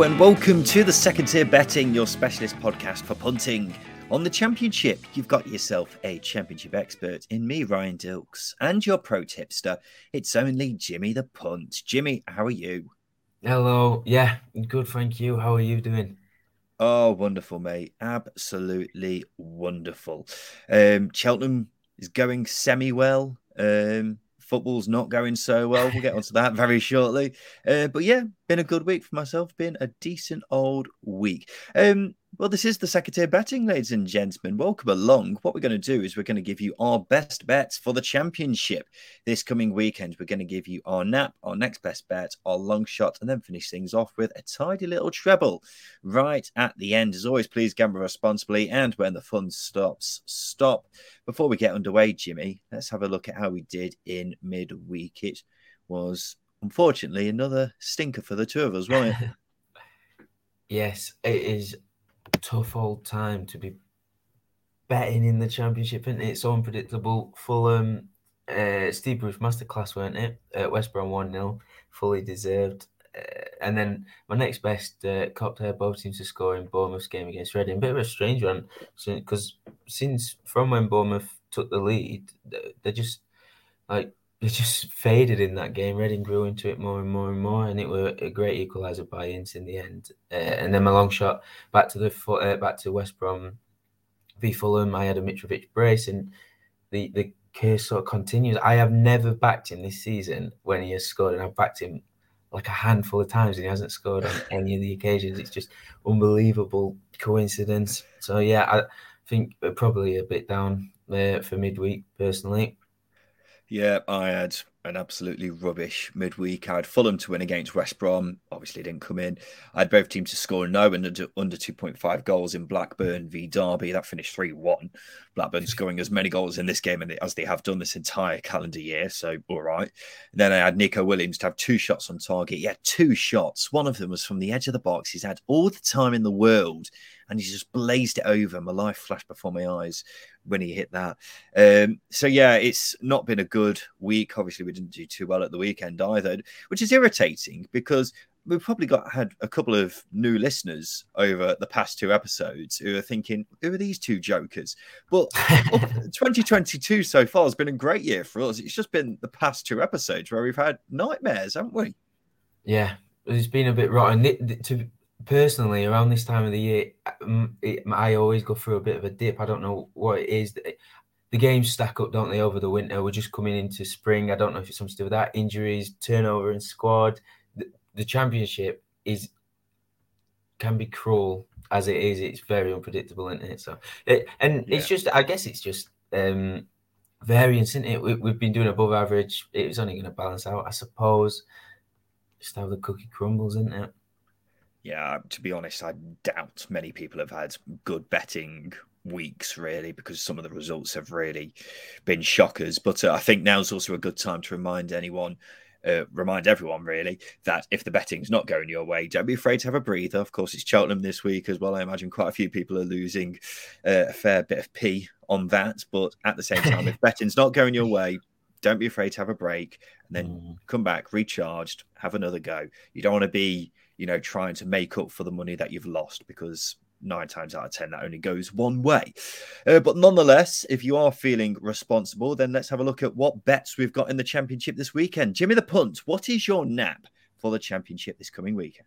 Hello and welcome to the Second Tier Betting, your specialist podcast for punting. On the championship, you've got yourself a championship expert in me, Ryan Dilks, and your pro tipster. It's only Jimmy the Punt. Jimmy, how are you? Hello. Yeah, good. Thank you. How are you doing? Oh, wonderful, mate. Absolutely wonderful. Um, Cheltenham is going semi well. Um, football's not going so well. We'll get onto that very shortly. Uh, but yeah, been a good week for myself. Been a decent old week. Um, well, this is the tier betting, ladies and gentlemen. Welcome along. What we're going to do is we're going to give you our best bets for the championship this coming weekend. We're going to give you our nap, our next best bet, our long shot, and then finish things off with a tidy little treble right at the end. As always, please gamble responsibly and when the fun stops, stop. Before we get underway, Jimmy, let's have a look at how we did in midweek. It was unfortunately another stinker for the two of us, wasn't it? yes, it is tough old time to be betting in the championship, and it? it's so unpredictable. Fulham, uh, Steve Bruce masterclass, weren't it? Uh, West Brom 1 0, fully deserved. Uh, and then my next best uh, cocktail both teams to score in Bournemouth's game against Reading. Bit of a strange one because since from when Bournemouth took the lead, they just like they just faded in that game. Reading grew into it more and more and more, and it were a great equaliser by Ince in the end. Uh, and then my long shot back to the uh, back to West Brom v Fulham. I had a Mitrovic brace, and the the curse sort of continues. I have never backed him this season when he has scored, and I've backed him like a handful of times, and he hasn't scored on any of the occasions. It's just unbelievable coincidence. So yeah, I think probably a bit down uh, for midweek personally. Yeah, I had an absolutely rubbish midweek. I had Fulham to win against West Brom. Obviously, didn't come in. I had both teams to score no and under, under 2.5 goals in Blackburn v Derby. That finished 3 1. Blackburn scoring as many goals in this game as they have done this entire calendar year. So, all right. And then I had Neco Williams to have two shots on target. He had two shots. One of them was from the edge of the box. He's had all the time in the world and he just blazed it over. My life flashed before my eyes when he hit that. Um, so yeah, it's not been a good week. Obviously, we didn't do too well at the weekend either, which is irritating because we've probably got had a couple of new listeners over the past two episodes who are thinking, who are these two jokers? Well, 2022 so far has been a great year for us. It's just been the past two episodes where we've had nightmares, haven't we? Yeah, it's been a bit rotten. To personally, around this time of the year, I always go through a bit of a dip. I don't know what it is. The games stack up, don't they, over the winter? We're just coming into spring. I don't know if it's something to do with that. Injuries, turnover in squad. The, the championship is can be cruel as it is. It's very unpredictable, isn't it? So, it, and yeah. it's just, I guess it's just um, variance, isn't it? We, we've been doing above average. It's only going to balance out, I suppose. Just how the cookie crumbles, isn't it? Yeah, to be honest, I doubt many people have had good betting weeks really because some of the results have really been shockers. But uh, I think now's also a good time to remind anyone. Uh, remind everyone really that if the betting's not going your way, don't be afraid to have a breather. Of course, it's Cheltenham this week as well. I imagine quite a few people are losing uh, a fair bit of p on that. But at the same time, if betting's not going your way, don't be afraid to have a break and then mm. come back recharged, have another go. You don't want to be you know, trying to make up for the money that you've lost because nine times out of ten that only goes one way. Uh, but nonetheless, if you are feeling responsible, then let's have a look at what bets we've got in the championship this weekend. Jimmy the Punt, what is your nap for the championship this coming weekend?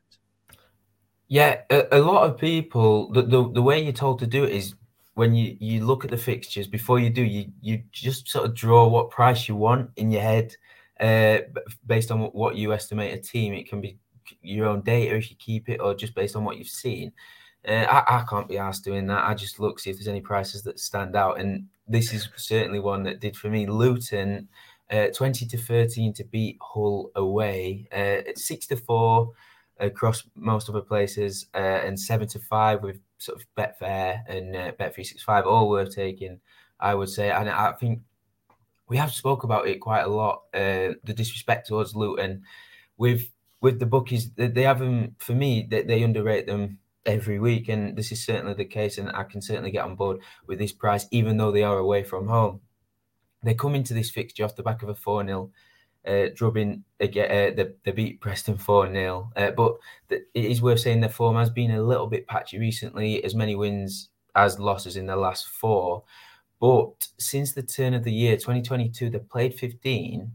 Yeah, a, a lot of people the, the the way you're told to do it is when you you look at the fixtures before you do you you just sort of draw what price you want in your head uh, based on what you estimate a team. It can be your own data if you keep it, or just based on what you've seen. Uh, I, I, can't be asked doing that. I just look see if there's any prices that stand out, and this is certainly one that did for me. Luton, uh, twenty to thirteen to beat Hull away, uh, six to four across most other places, uh, and seven to five with sort of Betfair and uh, Bet three six five, all worth taking. I would say, and I think we have spoke about it quite a lot. Uh, the disrespect towards Luton with with the bookies, they haven't for me. They, they underrate them every week, and this is certainly the case. And I can certainly get on board with this price, even though they are away from home. They come into this fixture off the back of a 4 0 uh, drubbing again. Uh, they beat Preston 4 0. Uh, but the, it is worth saying their form has been a little bit patchy recently, as many wins as losses in the last four. But since the turn of the year 2022, they've played 15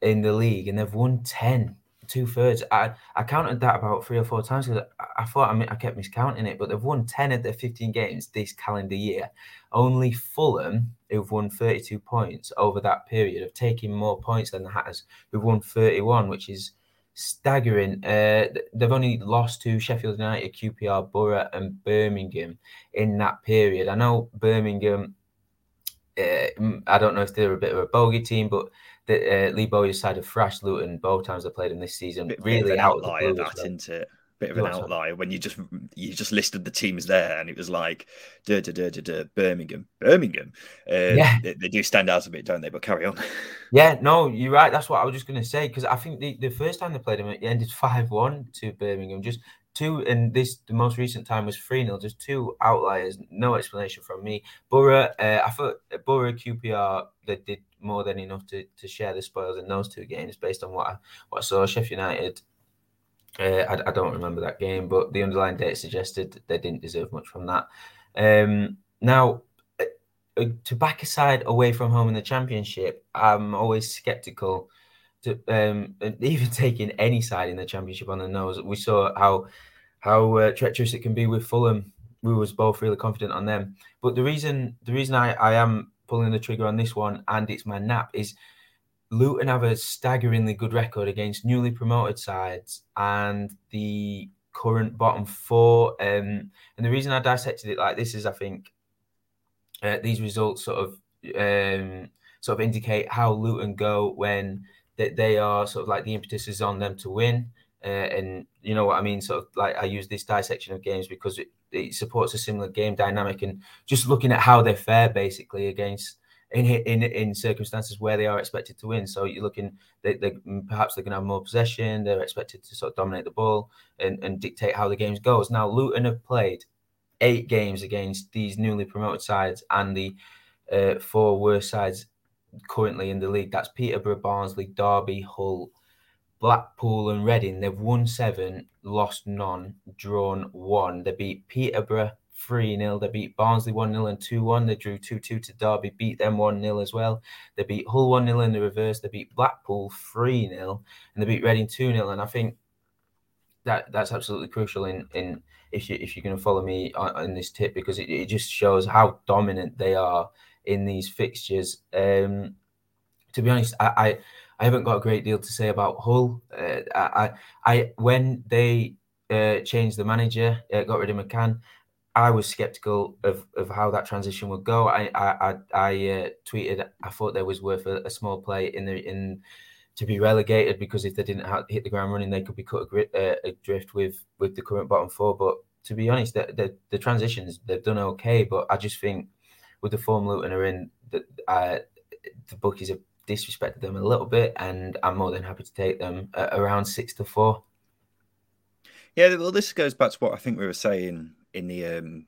in the league and they've won 10 two thirds. I, I counted that about three or four times because I, I, thought I, mean, I kept miscounting it, but they've won 10 of their 15 games this calendar year. Only Fulham, who've won 32 points over that period, have taken more points than the Hatters, who've won 31, which is staggering. Uh, they've only lost to Sheffield United, QPR, Boro, and Birmingham in that period. I know Birmingham. Uh, I don't know if they're a bit of a bogey team, but the, uh, Lee Bowyer's side of thrashed Luton both times they played in this season. Bit, really bit out outlier, of the blue, that, isn't it? Bit of an outlier when you just you just listed the teams there, and it was like duh, duh, duh, duh, duh, Birmingham, Birmingham. Uh, yeah, they, they, do stand out a bit, don't they? But carry on. Yeah, no, you're right. That's what I was just going to say because I think the, the first time they played them, it ended five one to Birmingham. Just two, and this the most recent time was three 0 Just two outliers. No explanation from me. Boro, uh, I thought Boro QPR they did more than enough to, to share the spoils in those two games based on what I, what I saw. Sheffield United, uh, I, I, don't remember that game, but the underlying data suggested they didn't deserve much from that. Um, now, uh, uh to back a side away from home in the championship, I'm always skeptical. To um, even taking any side in the championship on the nose, we saw how how uh, treacherous it can be with Fulham. We was both really confident on them, but the reason the reason I, I am pulling the trigger on this one, and it's my nap, is Luton have a staggeringly good record against newly promoted sides and the current bottom four. Um, and the reason I dissected it like this is I think uh, these results sort of um, sort of indicate how Luton go when they, they are sort of like the impetus is on them to win. Uh, and you know what I mean? Sort of like I use this dissection of games because it, it supports a similar game dynamic and just looking at how they fare basically against in in in circumstances where they are expected to win. So you're looking, they, they perhaps they're going to have more possession. They're expected to sort of dominate the ball and, and dictate how the games goes. Now Luton have played eight games against these newly promoted sides and the uh, four worst sides currently in the league. That's Peterborough, Barnsley, Derby, Hull, Blackpool and Reading, they've won seven, lost none, drawn one. They beat Peterborough 3 0. They beat Barnsley 1 0 and 2 1. They drew 2 2 to Derby, beat them 1 0 as well. They beat Hull 1 0 in the reverse. They beat Blackpool 3 0 and they beat Reading 2 0. And I think that that's absolutely crucial in, in if, you, if you're going to follow me on, on this tip because it, it just shows how dominant they are in these fixtures. Um, to be honest, I, I I haven't got a great deal to say about Hull. Uh, I, I, when they uh, changed the manager, uh, got rid of McCann, I was skeptical of, of how that transition would go. I, I, I, uh, tweeted I thought there was worth a, a, small play in the in to be relegated because if they didn't hit the ground running, they could be cut uh, adrift with with the current bottom four. But to be honest, the, the, the transitions they've done okay. But I just think with the form Luton are in, that uh, the bookies have disrespected them a little bit, and I'm more than happy to take them around six to four. Yeah, well, this goes back to what I think we were saying in the um,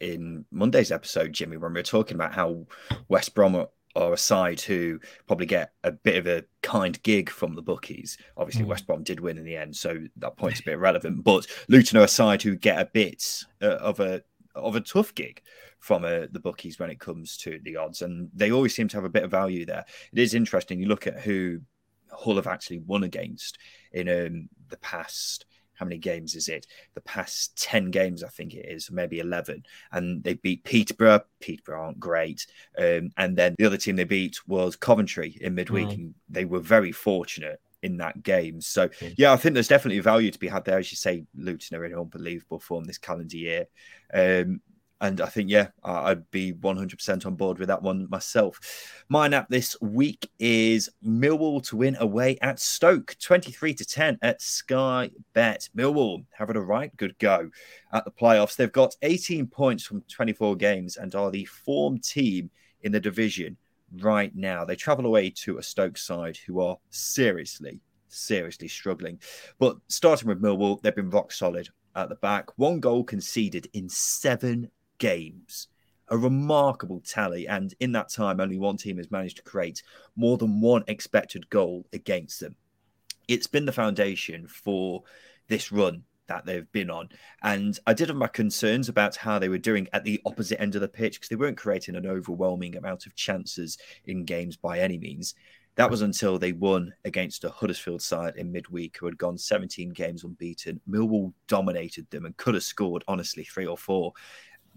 in Monday's episode, Jimmy, when we were talking about how West Brom are a side who probably get a bit of a kind gig from the bookies. Obviously, mm. West Brom did win in the end, so that point's a bit irrelevant. But Luton are a side who get a bit uh, of a of a tough gig from uh, the bookies when it comes to the odds, and they always seem to have a bit of value there. It is interesting. You look at who Hull have actually won against in um, the past. How many games is it? The past 10 games, I think it is, maybe 11. And they beat Peterborough. Peterborough aren't great. Um, and then the other team they beat was Coventry in midweek. Mm. And they were very fortunate in that game. So, yeah, I think there's definitely value to be had there. As you say, Luton are in unbelievable form this calendar year. Um, and I think, yeah, I'd be 100% on board with that one myself. My nap this week is Millwall to win away at Stoke, 23 to 10 at Sky Bet. Millwall having a right good go at the playoffs. They've got 18 points from 24 games and are the form team in the division right now. They travel away to a Stoke side who are seriously, seriously struggling. But starting with Millwall, they've been rock solid at the back. One goal conceded in seven games. a remarkable tally. And in that time, only one team has managed to create more than one expected goal against them. It's been the foundation for this run that they've been on. And I did have my concerns about how they were doing at the opposite end of the pitch because they weren't creating an overwhelming amount of chances in games by any means. That was until they won against a Huddersfield side in midweek who had gone 17 games unbeaten. Millwall dominated them and could have scored, honestly, three or four.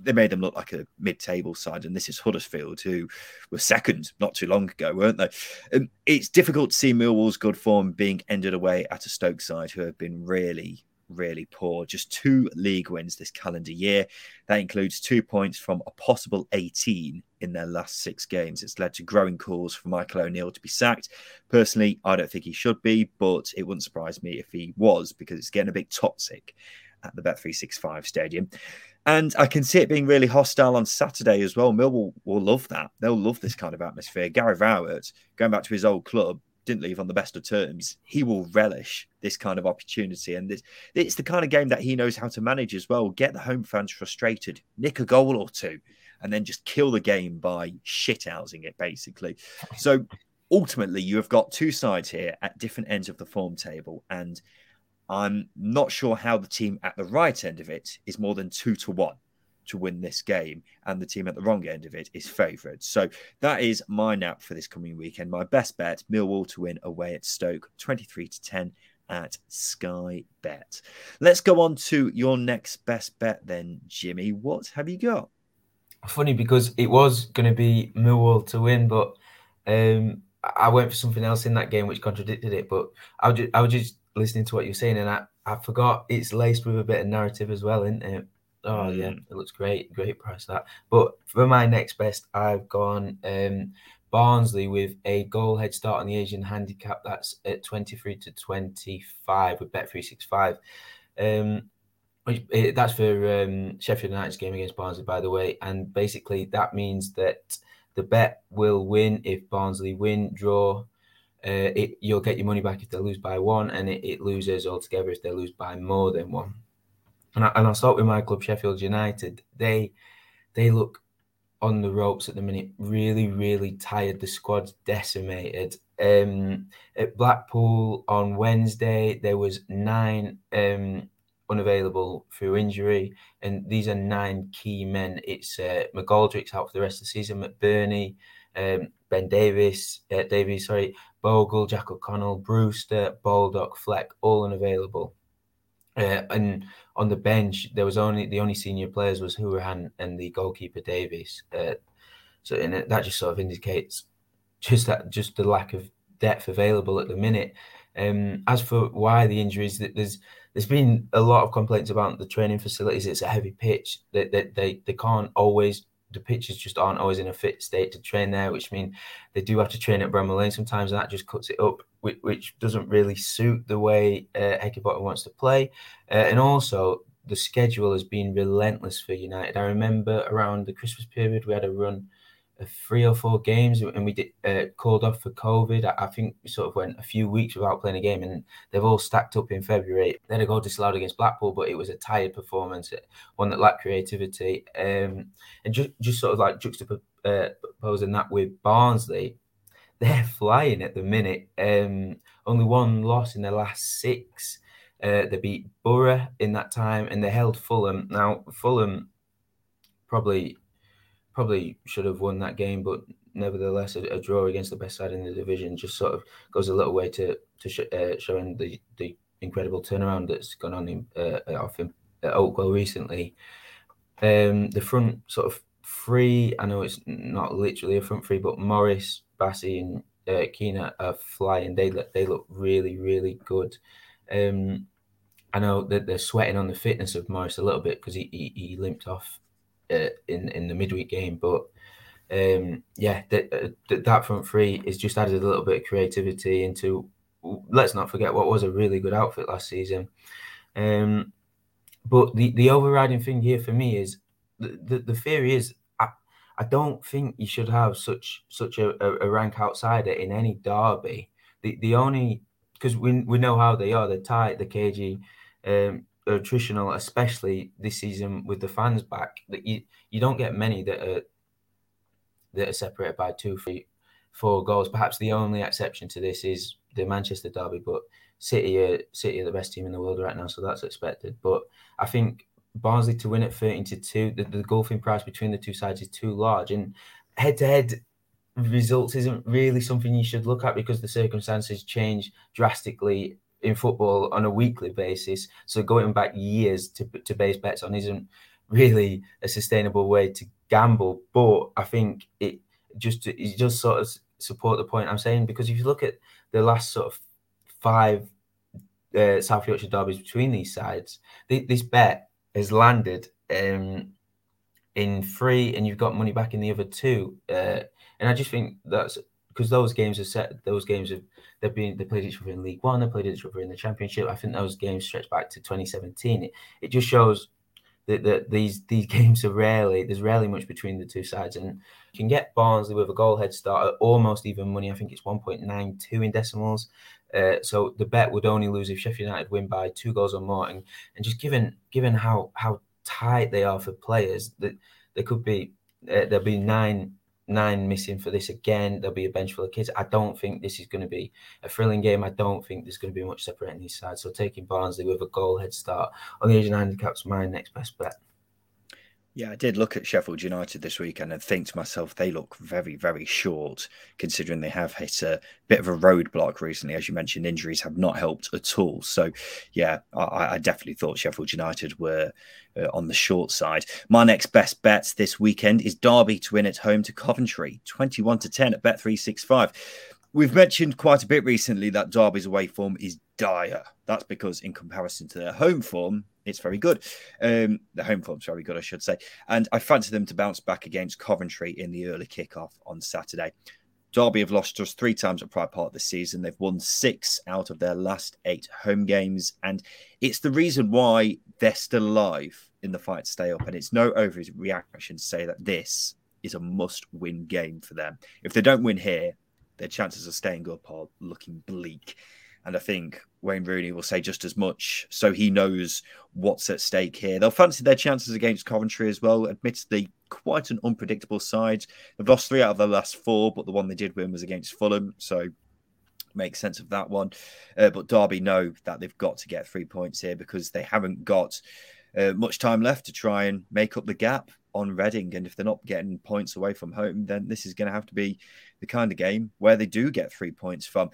They made them look like a mid table side. And this is Huddersfield, who were second not too long ago, weren't they? Um, it's difficult to see Millwall's good form being ended away at a Stoke side who have been really, really poor. Just two league wins this calendar year. That includes two points from a possible 18 in their last six games. It's led to growing calls for Michael O'Neill to be sacked. Personally, I don't think he should be, but it wouldn't surprise me if he was because it's getting a bit toxic at the Bet365 stadium. And I can see it being really hostile on Saturday as well. Millwall will, love that. They'll love this kind of atmosphere. Gary Rowett, going back to his old club, didn't leave on the best of terms, he will relish this kind of opportunity. And this, it's the kind of game that he knows how to manage as well. Get the home fans frustrated, nick a goal or two, and then just kill the game by shithousing it, basically. So ultimately, you have got two sides here at different ends of the form table. And I'm not sure how the team at the right end of it is more than two to one to win this game, and the team at the wrong end of it is favoured. So that is my nap for this coming weekend. My best bet: Millwall to win away at Stoke, twenty-three to ten at Sky Bet. Let's go on to your next best bet, then, Jimmy. What have you got? Funny because it was going to be Millwall to win, but um, I went for something else in that game which contradicted it. But I was just, listening to what you're saying, and I, I forgot it's laced with a bit of narrative as well, isn't it? Oh yeah, mm. it looks great, great price that. But for my next best, I've gone um, Barnsley with a goal head start on the Asian handicap. That's at twenty three to twenty five with Bet three six five. Um, that's for um, Sheffield United's game against Barnsley, by the way. And basically, that means that the bet will win if Barnsley win, draw. Uh, it, you'll get your money back if they lose by one, and it, it loses altogether if they lose by more than one and, I, and I'll start with my club, Sheffield United. They they look on the ropes at the minute, really, really tired. The squad's decimated. Um, at Blackpool on Wednesday, there was nine um, unavailable through injury, and these are nine key men. It's uh, McGoldrick's out for the rest of the season, McBurnie, um, Ben Davis, uh, Davies, sorry, Bogle, Jack O'Connell, Brewster, Baldock, Fleck, all unavailable. Uh, and on the bench, there was only the only senior players was Hourihane and the goalkeeper Davies. Uh, so and that just sort of indicates just that just the lack of depth available at the minute. Um, as for why the injuries, there's there's been a lot of complaints about the training facilities. It's a heavy pitch. That they, they, they, they can't always the pitches just aren't always in a fit state to train there, which means they do have to train at Bramall Lane sometimes, and that just cuts it up, which, which doesn't really suit the way uh, Heckingbottom wants to play. Uh, and also, the schedule has been relentless for United. I remember around the Christmas period, we had a run of three or four games, and we did uh, called off for COVID. I, I, think we sort of went a few weeks without playing a game, and they've all stacked up in February. They had a goal disallowed against Blackpool, but it was a tired performance, one that lacked creativity, um, and just just sort of like juxtaposing that with Barnsley, they're flying at the minute. Um, only one loss in their last six. Uh, they beat Boro in that time, and they held Fulham. Now Fulham probably probably should have won that game, but nevertheless, a, a, draw against the best side in the division just sort of goes a little way to to sh- uh, showing the the incredible turnaround that's gone on in, uh, off at Oakwell recently. Um, the front sort of three, I know it's not literally a front three, but Morris, Bassi, and uh, Quina are flying. They look they look really really good. Um, I know that they're sweating on the fitness of Morris a little bit because he, he, he limped off uh, in in the midweek game. But um, yeah, that, uh, that front three is just added a little bit of creativity into. Let's not forget what was a really good outfit last season. Um, but the, the overriding thing here for me is the, the, the theory is I, don't think you should have such such a, a, rank outsider in any derby. The the only because we, we know how they are, they're tight, the KG Um, attritional, especially this season with the fans back. That you you don't get many that are that are separated by two, three, four goals. Perhaps the only exception to this is the Manchester derby, but City are City are the best team in the world right now, so that's expected. But I think Barnsley to win at 13 to 2, the, the golfing price between the two sides is too large. And head to head results isn't really something you should look at because the circumstances change drastically in football on a weekly basis. So going back years to, to base bets on isn't really a sustainable way to gamble. But I think it just it just sort of support the point I'm saying because if you look at the last sort of five uh, South Yorkshire derbies between these sides, this bet has landed um, in three, and you've got money back in the other two. Uh, and I just think that's because those games are set. Those games have they've been they played each other in League One, they played each other in the Championship. I think those games stretch back to 2017. It, it just shows that, that these these games are rarely there's rarely much between the two sides, and you can get Barnsley with a goal head start at almost even money. I think it's 1.92 in decimals. Uh, so the bet would only lose if Sheffield United win by two goals or more, and, and just given given how how tight they are for players, that there could be uh, there'll be nine nine missing for this again. There'll be a bench full of kids. I don't think this is going to be a thrilling game. I don't think there's going to be much separating these sides. So taking Barnsley with a goal head start on the Asian handicap's my next best bet. Yeah, I did look at Sheffield United this weekend and think to myself, they look very, very short, considering they have hit a bit of a roadblock recently. As you mentioned, injuries have not helped at all. So, yeah, I, I definitely thought Sheffield United were uh, on the short side. My next best bet this weekend is Derby to win at home to Coventry, 21 to 10 at Bet365. We've mentioned quite a bit recently that Derby's away form is dire. That's because, in comparison to their home form, it's very good. Um, the home form's very good, I should say. And I fancy them to bounce back against Coventry in the early kickoff on Saturday. Derby have lost just three times at Pride Park this season. They've won six out of their last eight home games. And it's the reason why they're still alive in the fight to stay up. And it's no overreaction to say that this is a must win game for them. If they don't win here, their chances of staying up are looking bleak. And I think Wayne Rooney will say just as much. So he knows what's at stake here. They'll fancy their chances against Coventry as well. Admittedly, quite an unpredictable side. They've lost three out of the last four, but the one they did win was against Fulham. So makes sense of that one. Uh, but Derby know that they've got to get three points here because they haven't got uh, much time left to try and make up the gap on Reading. And if they're not getting points away from home, then this is going to have to be the kind of game where they do get three points from.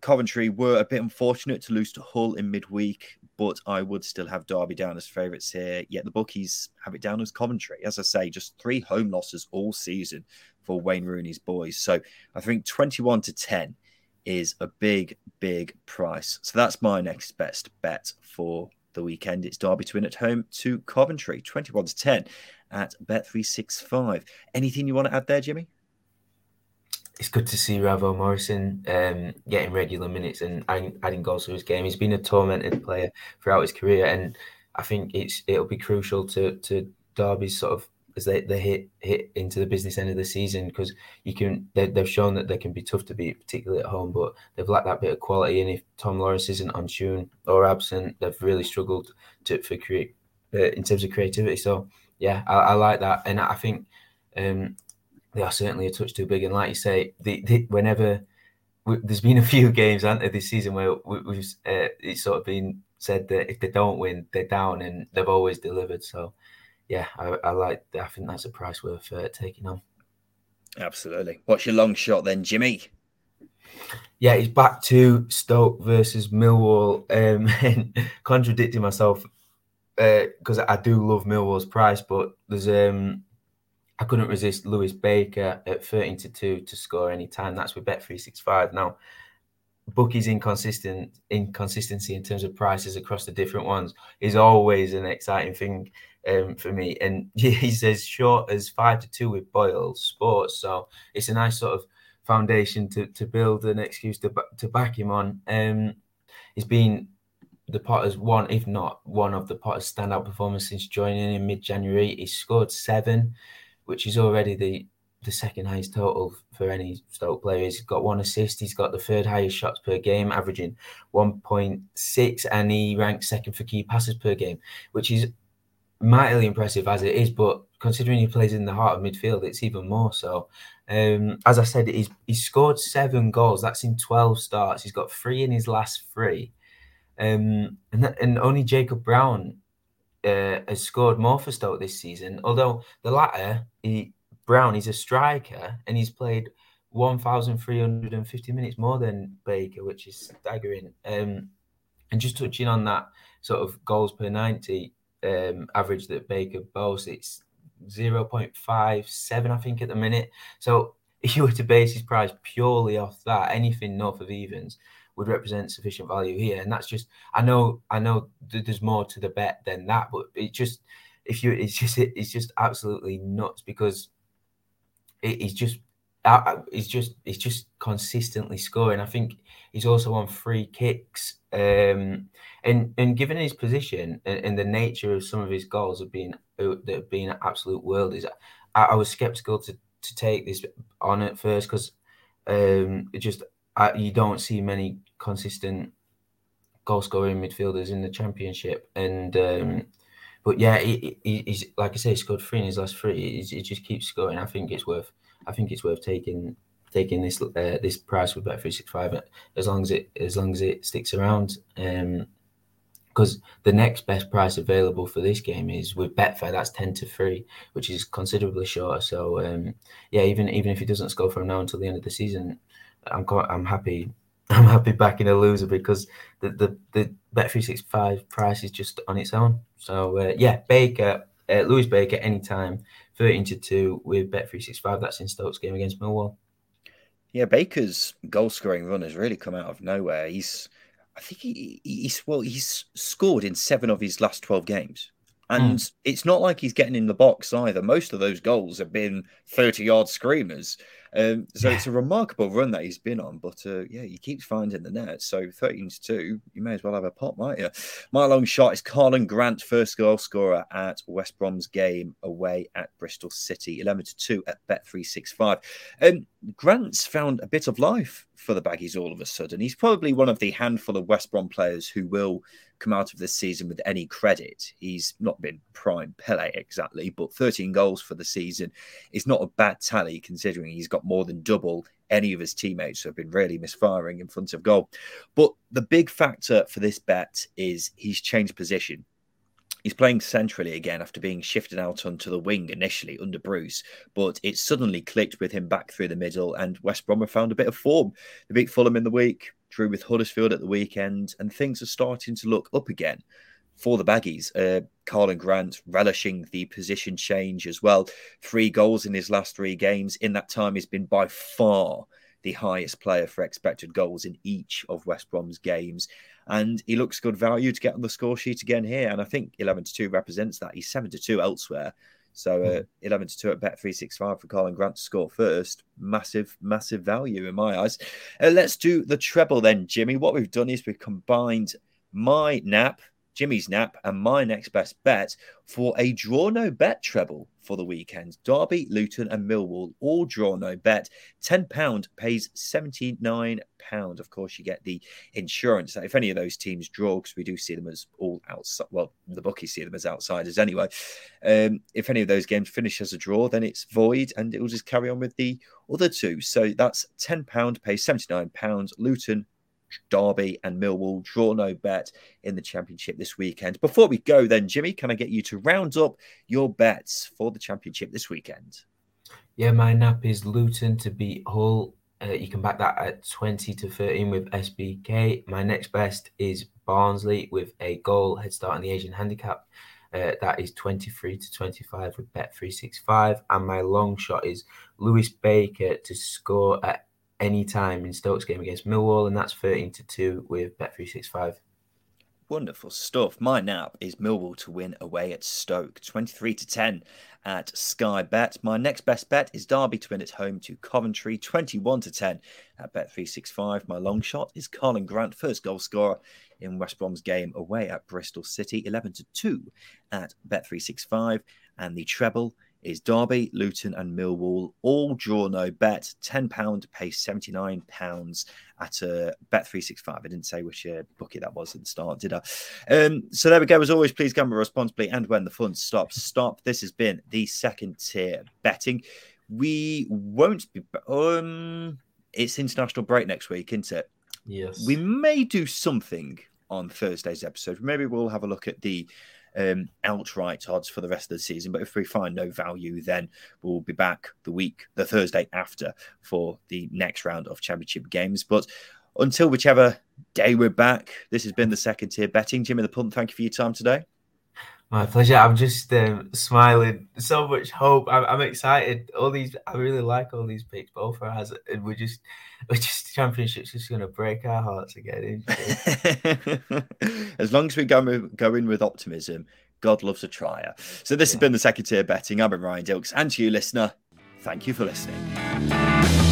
Coventry were a bit unfortunate to lose to Hull in midweek, but I would still have Derby down as favourites here. Yet the bookies have it down as Coventry. As I say, just three home losses all season for Wayne Rooney's boys. So I think 21 to 10 is a big, big price. So that's my next best bet for the weekend. It's Derby to win at home to Coventry, 21 to 10 at Bet365. Anything you want to add there, Jimmy? It's good to see Ravel Morrison um, getting regular minutes and adding, goals to his game. He's been a tormented player throughout his career, and I think it's it'll be crucial to to Derby's sort of as they, they hit hit into the business end of the season because you can they, have shown that they can be tough to beat, particularly at home, but they've lacked that bit of quality. And if Tom Lawrence isn't on tune or absent, they've really struggled to for create uh, in terms of creativity. So yeah, I, I like that, and I think. Um, they are certainly a touch too big. And like you say, the, the, whenever we, there's been a few games, aren't there, this season where we, have uh, it's sort of been said that if they don't win, they're down, and they've always delivered. So, yeah, I, I like. I think that's a price worth uh, taking on. Absolutely. What's your long shot then, Jimmy? Yeah, it's back to Stoke versus Millwall. Um, and contradicting myself because uh, I do love Millwall's price, but there's um I couldn't resist Lewis Baker at 13 to 2 to score any time. That's with Bet365. Now, bookies inconsistent inconsistency in terms of prices across the different ones is always an exciting thing um, for me. And he's as short as five to two with Boyle Sports, so it's a nice sort of foundation to to build an excuse to to back him on. Um, he's been the Potters one, if not one of the Potters standout performers since joining in mid January. He scored seven which is already the the second highest total for any Stoke player. He's got one assist. He's got the third highest shots per game, averaging 1.6, and he ranks second for key passes per game, which is mightily impressive as it is. But considering he plays in the heart of midfield, it's even more so. Um, as I said, he's he's scored seven goals. That's in 12 starts. He's got three in his last three. Um, and, and only Jacob Brown uh, has scored more for Stoke this season. Although the latter, he, Brown, he's a striker and he's played 1,350 minutes more than Baker, which is staggering. Um, and just touching on that sort of goals per 90 um, average that Baker boasts, it's 0.57, I think, at the minute. So if you were to base his price purely off that, anything north of evens would represent sufficient value here. And that's just, I know, I know there's more to the bet than that, but it just, if you, it's just, it's just absolutely nuts because it is just, he's just, he's just consistently scoring. I think he's also on free kicks. Um, and and given his position and, and the nature of some of his goals have been uh, that have been absolute world is I, I was skeptical to to take this on at first because um, it just I, you don't see many consistent goal scoring midfielders in the championship. And um, but yeah, he, he, he's like I say, he scored three in his last three. He, he, just keeps scoring. I think it's worth. I think it's worth taking taking this uh, this price with Bet three six five as long as it as long as it sticks around. Um, because the next best price available for this game is with Betfair. That's ten to three, which is considerably shorter. So um, yeah, even even if he doesn't score from now until the end of the season, I'm quite, I'm happy I'm happy backing a loser because the the the bet three six five price is just on its own. So uh, yeah, Baker, uh, Lewis Baker, anytime thirteen to two with bet three six five. That's in Stokes game against Millwall. Yeah, Baker's goal scoring run has really come out of nowhere. He's, I think he, he's well, he's scored in seven of his last twelve games. And mm. it's not like he's getting in the box either. Most of those goals have been 30 yard screamers. Um, so yeah. it's a remarkable run that he's been on, but uh, yeah, he keeps finding the net. So 13 to 2, you may as well have a pot, might you? My long shot is Karlan Grant, first goal scorer at West Brom's game away at Bristol City, 11 to 2 at Bet365. Um, Grant's found a bit of life for the Baggies all of a sudden. He's probably one of the handful of West Brom players who will come out of this season with any credit. He's not been prime Pele exactly, but 13 goals for the season is not a bad tally considering he's got more than double any of his teammates who have been really misfiring in front of goal. But the big factor for this bet is he's changed position. He's playing centrally again after being shifted out onto the wing initially under Bruce, but it suddenly clicked with him back through the middle, and West Brom have found a bit of form. They beat Fulham in the week, drew with Huddersfield at the weekend, and things are starting to look up again for the Baggies. Uh, Karlan Grant relishing the position change as well. Three goals in his last three games. In that time, he's been by far the highest player for expected goals in each of West Brom's games. And he looks good value to get on the score sheet again here. And I think 11 to 2 represents that. He's 7 to 2 elsewhere. So uh, hmm. 11 to 2 at bet 365 for Karlan Grant to score first. Massive, massive value in my eyes. Uh, let's do the treble then, Jimmy. What we've done is we've combined my nap Jimmy's nap, and my next best bet for a draw no bet treble for the weekend. Derby, Luton, and Millwall all draw no bet. £10 pays £79. Of course, you get the insurance that if any of those teams draw, because we do see them as all outside, well, the bookies see them as outsiders anyway. Um, if any of those games finish as a draw, then it's void and it will just carry on with the other two. So that's £10 pays £79. Luton, Derby and Millwall draw no bet in the Championship this weekend. Before we go, then, Jimmy, can I get you to round up your bets for the Championship this weekend? Yeah, my nap is Luton to beat Hull. Uh, you can back that at 20 to 13 with SBK. My next best is Barnsley with a goal head start in the Asian handicap. Uh, that is 23 to 25 with Bet365. And my long shot is Lewis Baker to score at any time in Stokes game against Millwall, and that's 13 to 2 with Bet365. Wonderful stuff. My nap is Millwall to win away at Stoke, 23 to 10 at Sky Bet. My next best bet is Derby to win at home to Coventry, 21 to 10 at Bet365. My long shot is Karlan Grant, first goal scorer in West Brom's game away at Bristol City, 11 to 2 at Bet365. And the treble is Derby, Luton, and Millwall. All draw no bet. £10 pay £79 at a Bet365. I didn't say which uh, bookie that was at the start, did I? Um, so there we go. As always, please gamble responsibly and when the fun stops, stop. This has been the second tier betting. We won't be. Um, it's international break next week, isn't it? Yes. We may do something on Thursday's episode. Maybe we'll have a look at the um, outright odds for the rest of the season. But if we find no value, then we'll be back the week, the Thursday after, for the next round of championship games. But until whichever day we're back, this has been the second tier betting. Jimmy the Punt, thank you for your time today. My pleasure. I'm just um, smiling. So much hope. I'm, I'm, excited. All these, I really like all these picks, both for us, and we're just, we're just championships just going to break our hearts again. as long as we go go in with optimism, God loves a trier. So this yeah. has been the second tier betting. I've been Ryan Dilks, and to you, listener, thank you for listening.